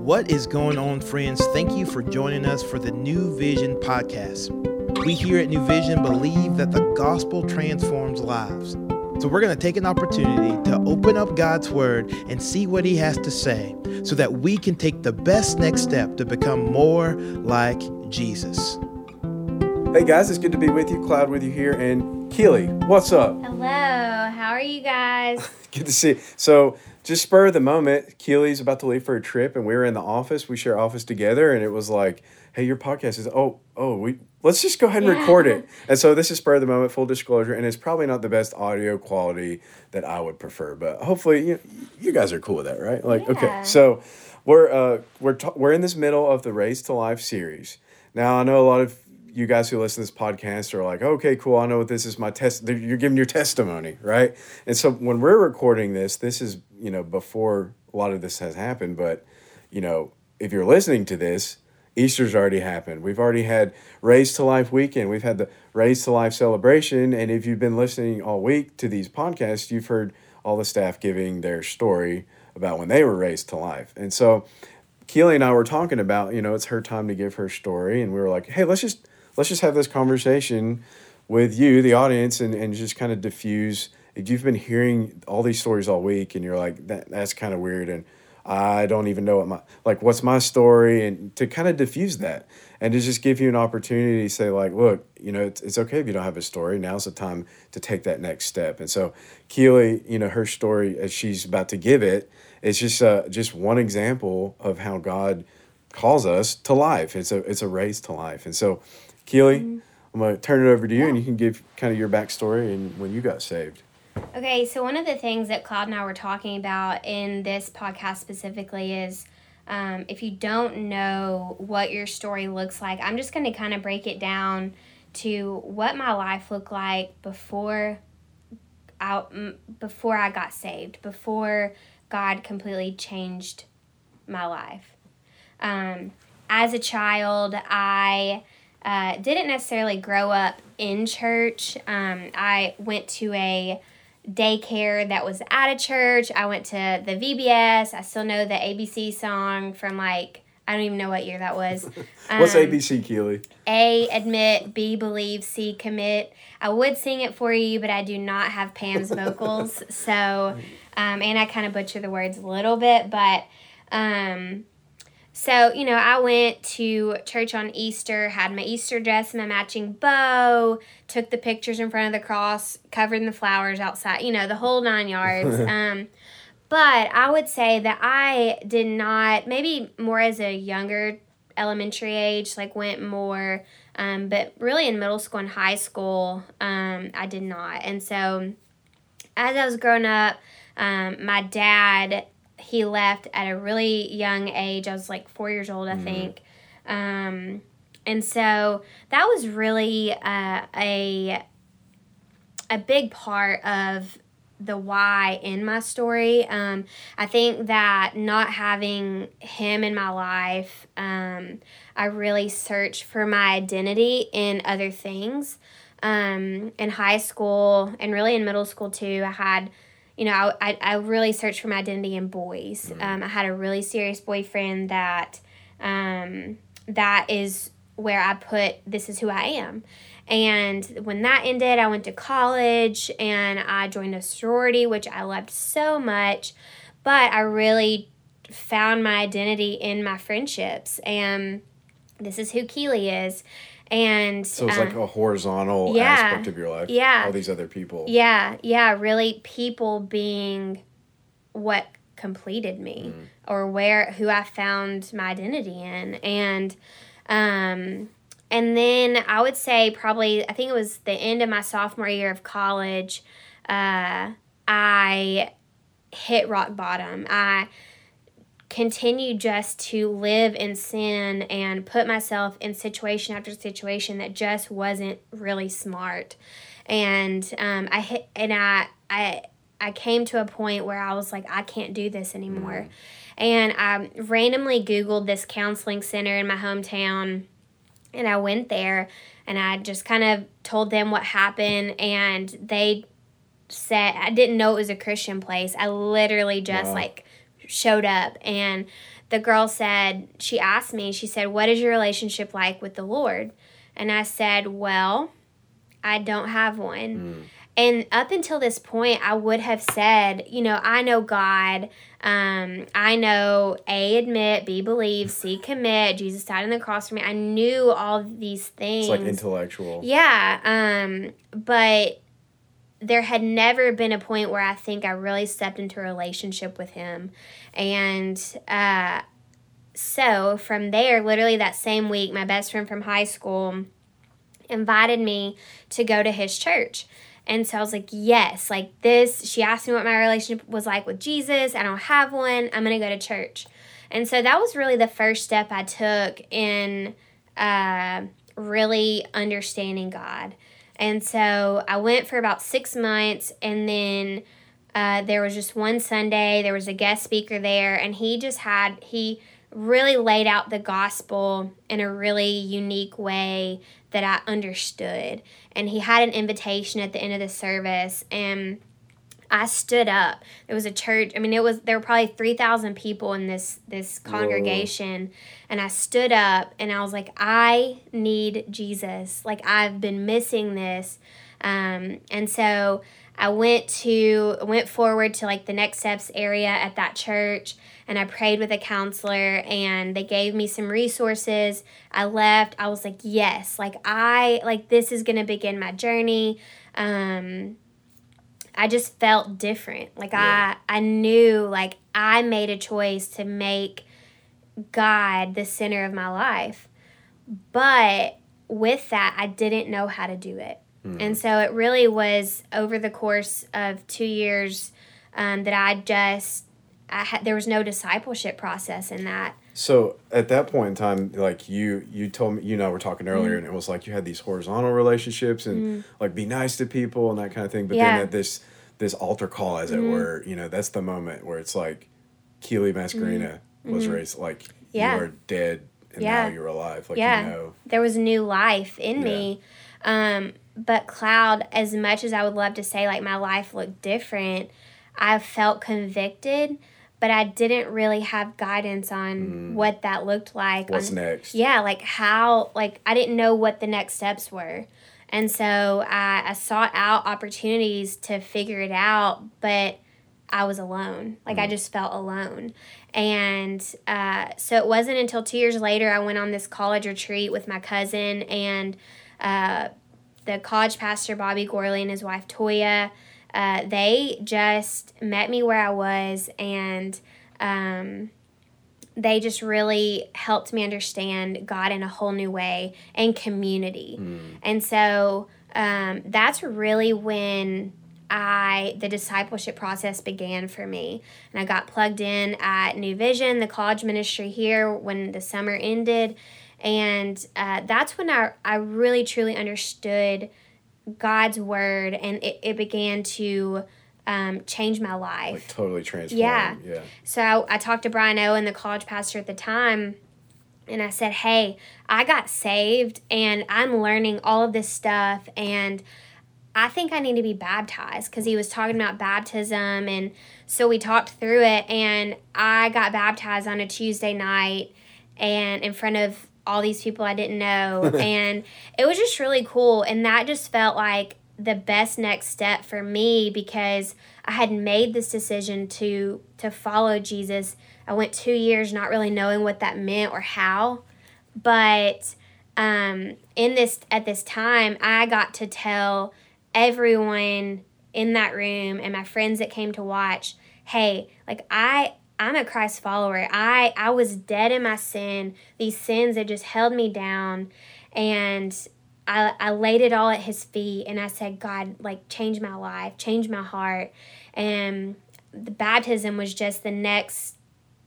What is going on, friends? Thank you for joining us for the New Vision podcast. We here at New Vision believe that the gospel transforms lives. So we're going to take an opportunity to open up God's word and see what he has to say so that we can take the best next step to become more like Jesus. Hey guys, it's good to be with you. Cloud with you here. And Keely, what's up? Hello, how are you guys? good to see you. So, just spur of the moment, Keely's about to leave for a trip, and we were in the office. We share office together, and it was like, "Hey, your podcast is oh oh we let's just go ahead and Yeah. record it." And so this is spur of the moment, full disclosure, and it's probably not the best audio quality that I would prefer, but hopefully you you guys are cool with that, right? Like, okay, so we're uh we're ta- we're in this middle of the Raised to Life series. Now I know a lot of you guys who listen to this podcast are like, okay, cool. I know what this is. My test. You're giving your testimony, right? And so when we're recording this, this is you know before a lot of this has happened. But you know, if you're listening to this, Easter's already happened. We've already had Raised to Life weekend. We've had the Raised to Life celebration. And if you've been listening all week to these podcasts, you've heard all the staff giving their story about when they were raised to life. And so Keely and I were talking about, you know, it's her time to give her story, and we were like, hey, let's just let's just have this conversation with you, the audience, and, and just kind of diffuse. If you've been hearing all these stories all week, and you're like, that that's kind of weird, and I don't even know what my like what's my story, and to kind of diffuse that, and to just give you an opportunity to say like, look, you know, it's, it's okay if you don't have a story. Now's the time to take that next step. And so Keely, you know, her story as she's about to give it, it's just uh, just one example of how God calls us to life. It's a it's a race to life. And so, Keely, I'm gonna turn it over to you, and you can give kind of your backstory and when you got saved. Okay, so one of the things that Cloud and I were talking about in this podcast specifically is um, if you don't know what your story looks like, I'm just going to kind of break it down to what my life looked like before I, before I got saved, before God completely changed my life. Um, as a child, I uh, didn't necessarily grow up in church. Um, I went to a daycare that was at a church. I went to the VBS. I still know the ABC song from like, I don't even know what year that was. What's Um, ABC, Keely? A, admit, B, believe, C, commit. I would sing it for you, but I do not have Pam's vocals. So, um, and I kind of butcher the words a little bit, but, um, so, you know, I went to church on Easter, had my Easter dress, my matching bow, took the pictures in front of the cross, covered in the flowers outside, you know, the whole nine yards. um, but I would say that I did not, maybe more as a younger elementary age, like went more, um, but really in middle school and high school, um, I did not. And so as I was growing up, um, my dad, he left at a really young age. I was like four years old, I think. Um, and so that was really uh, a a big part of the why in my story. Um, I think that not having him in my life, um, I really searched for my identity in other things. Um, in high school and really in middle school too, I had, you know, I, I, I really searched for my identity in boys. Um, I had a really serious boyfriend that um, that is where I put this is who I am. And when that ended, I went to college and I joined a sorority, which I loved so much. But I really found my identity in my friendships. And this is who Keely is. And So it's um, like a horizontal yeah, aspect of your life. yeah. All these other people. yeah, yeah, really people being what completed me Mm. or where who I found my identity in. And um and then I would say probably I think it was the end of my sophomore year of college, uh I hit rock bottom. I continued just to live in sin and put myself in situation after situation that just wasn't really smart and um, I hit and I I I came to a point where I was like I can't do this anymore, and I randomly Googled this counseling center in my hometown, and I went there, and I just kind of told them what happened, and they said I didn't know it was a Christian place. I literally just Wow. like showed up and the girl said she asked me she said what is your relationship like with the lord and i said well i don't have one Mm. and up until this point i would have said you know i know god um, i know a admit b believe c commit jesus died on the cross for me i knew all these things It's like intellectual. yeah, um, but there had never been a point where I think I really stepped into a relationship with him. And uh, so from there, literally that same week, my best friend from high school invited me to go to his church. And so I was like, yes, like this. She asked me what my relationship was like with Jesus. I don't have one. I'm going to go to church. And so that was really the first step I took in uh, really understanding God. And so I went for about six months, and then uh, there was just one Sunday, there was a guest speaker there, and he just had, he really laid out the gospel in a really unique way that I understood. And he had an invitation at the end of the service, and I stood up. There was a church. I mean, it was there were probably three thousand people in this this congregation, and I stood up and I was like, I need Jesus. Like I've been missing this, um, and so I went to went forward to like the next steps area at that church, and I prayed with a counselor, and they gave me some resources. I left. I was like, yes, like I like this is gonna begin my journey. Um, I just felt different. Like Yeah. I I knew like I made a choice to make God the center of my life. But with that, I didn't know how to do it. And so it really was over the course of 2 years um, that I just I had there was no discipleship process in that. So at that point in time, like you, you told me, you and I were talking earlier, Mm-hmm. and it was like you had these horizontal relationships and like be nice to people and that kind of thing. But Yeah. then at this this altar call, as it were, you know, that's the moment where it's like Keely Mascarena was raised, like Mm-hmm. Yeah. you were dead and Yeah. now you're alive. Like Yeah. you know, there was new life in me. Um, but Cloud, as much as I would love to say like my life looked different, I felt convicted, but I didn't really have guidance on what that looked like. Mm. what's on, next? Yeah, like how, like I didn't know what the next steps were. And so I, I sought out opportunities to figure it out, but I was alone. Like I just felt alone. And uh, so it wasn't until two years later I went on this college retreat with my cousin and uh, the college pastor Bobby Gorley and his wife Toya. Uh, they just met me where I was and um, they just really helped me understand God in a whole new way and community. And so um, that's really when I the discipleship process began for me. And I got plugged in at New Vision, the college ministry here when the summer ended. And uh, that's when I, I really truly understood God's word and it, it began to um, change my life. Like totally transformed. Yeah. Yeah. So I, I talked to Brian Owen, the college pastor at the time, and I said, Hey, I got saved and I'm learning all of this stuff and I think I need to be baptized because he was talking about baptism. And so we talked through it and I got baptized on a Tuesday night and in front of all these people I didn't know. and it was just really cool. And that just felt like the best next step for me because I had made this decision to to follow Jesus. I went 2 years not really knowing what that meant or how, but um, in this at this time, I got to tell everyone in that room and my friends that came to watch, "Hey, like I I'm a Christ follower. I I was dead in my sin. These sins that just held me down and I, I laid it all at his feet and I said, God, like change my life, change my heart. And the baptism was just the next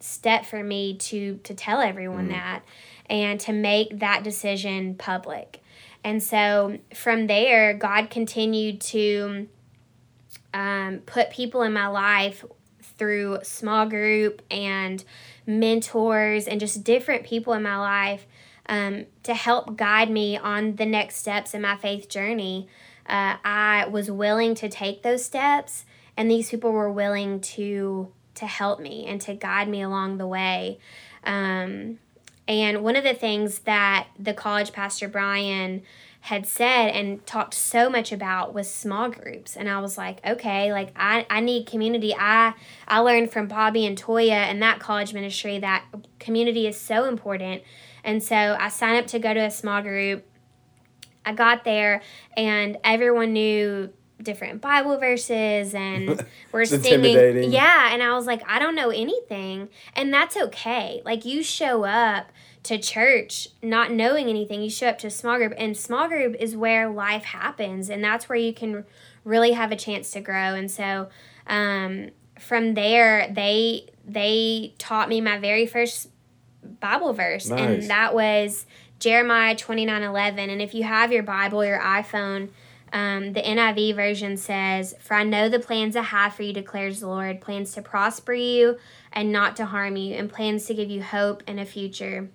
step for me to to tell everyone that and to make that decision public. And so from there, God continued to um, put people in my life through small group and mentors and just different people in my life um, to help guide me on the next steps in my faith journey. Uh, I was willing to take those steps, and these people were willing to to help me and to guide me along the way. Um, and one of the things that the college pastor Brian had said and talked so much about was small groups. And i was like okay like i, I need community. I i learned from bobby and toya and that college ministry that community is so important. And so i signed up to go to a small group. I got there and everyone knew different bible verses and we're singing. yeah and i was like i don't know anything. And that's okay. Like you show up to church not knowing anything. You show up to a small group, and small group is where life happens, and that's where you can really have a chance to grow. And so um, from there, they they taught me my very first Bible verse, nice. and that was Jeremiah twenty nine eleven. And if you have your Bible, your iPhone. Um, the NIV version says, For I know the plans I have for you, declares the Lord plans to prosper you and not to harm you, and plans to give you hope and a future.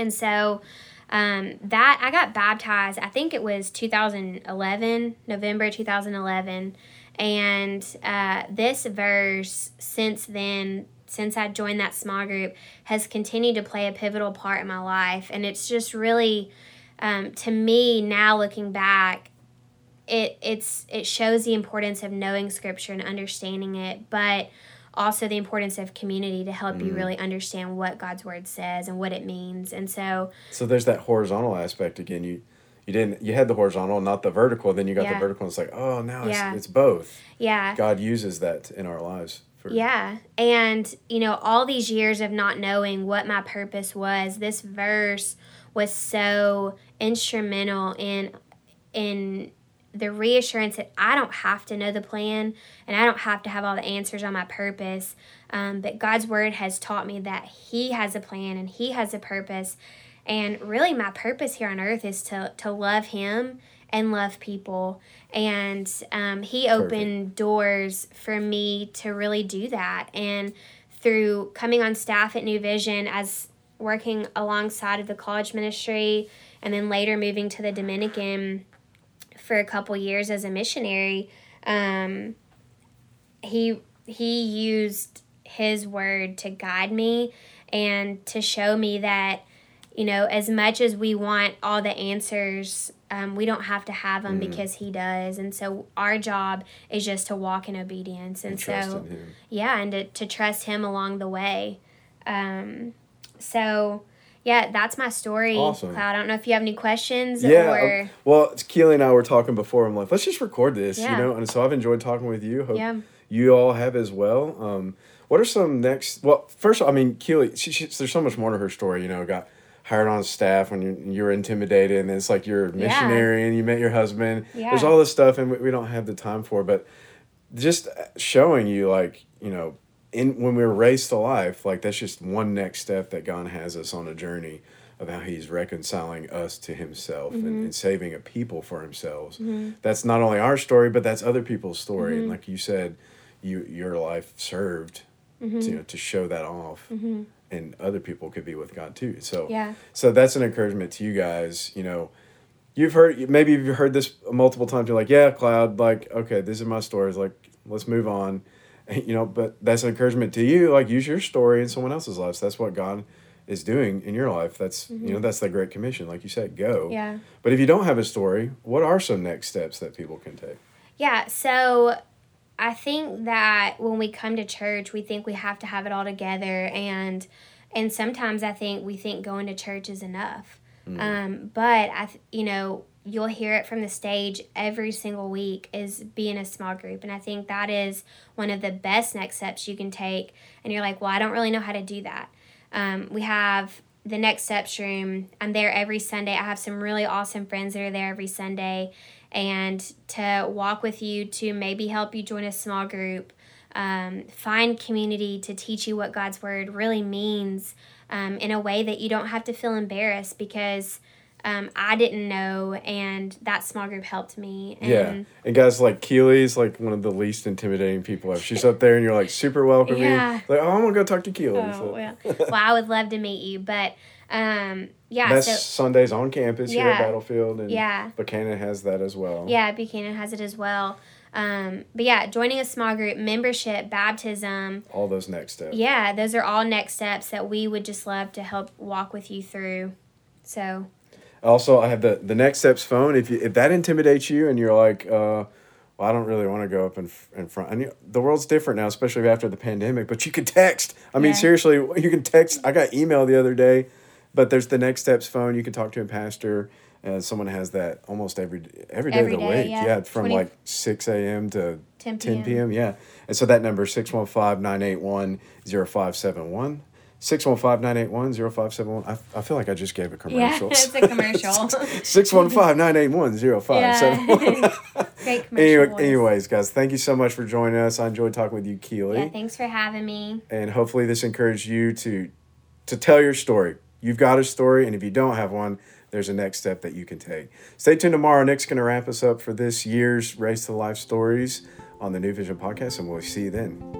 And so um, that I got baptized, I think it was 2011, November 2011. And uh, this verse, since then, since I joined that small group, has continued to play a pivotal part in my life. And it's just really, um, to me, now looking back, it, it's it shows the importance of knowing scripture and understanding it but also the importance of community to help mm. you really understand what God's word says and what it means. And so So there's that horizontal aspect again. You you didn't you had the horizontal, not the vertical, then you got yeah. the vertical and it's like, oh now yeah. it's, it's both. Yeah. God uses that in our lives. For... Yeah. And you know, all these years of not knowing what my purpose was, this verse was so instrumental in in the reassurance that I don't have to know the plan and I don't have to have all the answers on my purpose. Um, but God's word has taught me that He has a plan and He has a purpose. And really, my purpose here on earth is to, to love Him and love people. And um, He opened Perfect. doors for me to really do that. And through coming on staff at New Vision as working alongside of the college ministry and then later moving to the Dominican for a couple years as a missionary, um, he he used his word to guide me and to show me that you know as much as we want all the answers um, we don't have to have them mm. because he does. And so our job is just to walk in obedience. And, and so yeah and to, to trust him along the way. Um, so yeah, that's my story. Awesome. Cloud. I don't know if you have any questions. Yeah. Or... Uh, well, Keely and I were talking before. I'm like, let's just record this, yeah. you know. And so I've enjoyed talking with you. Hope yeah. you all have as well. Um, what are some next? Well, first, I mean, Keely, she, she, there's so much more to her story. You know, got hired on staff when you you were intimidated, and it's like you're a missionary yeah. and you met your husband. Yeah. There's all this stuff, and we, we don't have the time for. But just showing you, like, you know, in when we're raised to life, like that's just one next step that God has us on a journey of how He's reconciling us to Himself mm-hmm. and, and, saving a people for Himself. Mm-hmm. That's not only our story, but that's other people's story. Mm-hmm. And like you said, you your life served, mm-hmm. to, you know, to show that off, mm-hmm. and other people could be with God too. So yeah, so that's an encouragement to you guys. You know. You've heard maybe you've heard this multiple times. You're like, yeah, Cloud. Like, okay, this is my story. It's like, let's move on you know, but that's an encouragement to you. Like use your story in someone else's life. So that's what God is doing in your life. That's mm-hmm. you know that's the great commission. Like you said, go. Yeah. But if you don't have a story, what are some next steps that people can take? Yeah. So I think that when we come to church, we think we have to have it all together, and and sometimes I think we think going to church is enough. Mm. Um, but I, you know, you'll hear it from the stage every single week is be in a small group. And i think that is one of the best next steps you can take. And you're like well i don't really know how to do that. Um, we have the next steps room. I'm there every sunday. I have some really awesome friends that are there every sunday. And to walk with you to maybe help you join a small group um, find community to teach you what god's word really means um, in a way that you don't have to feel embarrassed because um, I didn't know, and that small group helped me. And yeah, and guys like Keely's like one of the least intimidating people ever. She's up there, and you're like super welcoming. Yeah. Like, oh, I'm gonna go talk to Keely. Oh, so. well. well, I would love to meet you, but um, yeah. That's so, Sundays on campus yeah, here at Battlefield, and yeah, Buchanan has that as well. Yeah, Buchanan has it as well. Um, but yeah, joining a small group, membership, baptism, All those next steps. yeah, those are all next steps that we would just love to help walk with you through. So also, I have the the next steps phone. If you if that intimidates you and you're like, uh, well, I don't really want to go up in in front. And the world's different now, especially after the pandemic. But you can text. I mean, seriously, you can text. I got email the other day, but there's the next steps phone. You can talk to a pastor. And someone has that almost every every day every of the day, week. Yeah, yeah from 20, like six a.m. to 10 p.m. 10 p.m. Yeah, and so that number 615-981-0571. 615 981 0571. I feel like I just gave a commercial. Yeah, it's a commercial. 615 981 0571. Great commercial. Anyway, anyways, guys, thank you so much for joining us. I enjoyed talking with you, Keely. Yeah, thanks for having me. And hopefully, this encouraged you to to tell your story. You've got a story, and if you don't have one, there's a next step that you can take. Stay tuned tomorrow. Nick's going to wrap us up for this year's Raised to Life Stories on the New Vision podcast, and we'll see you then.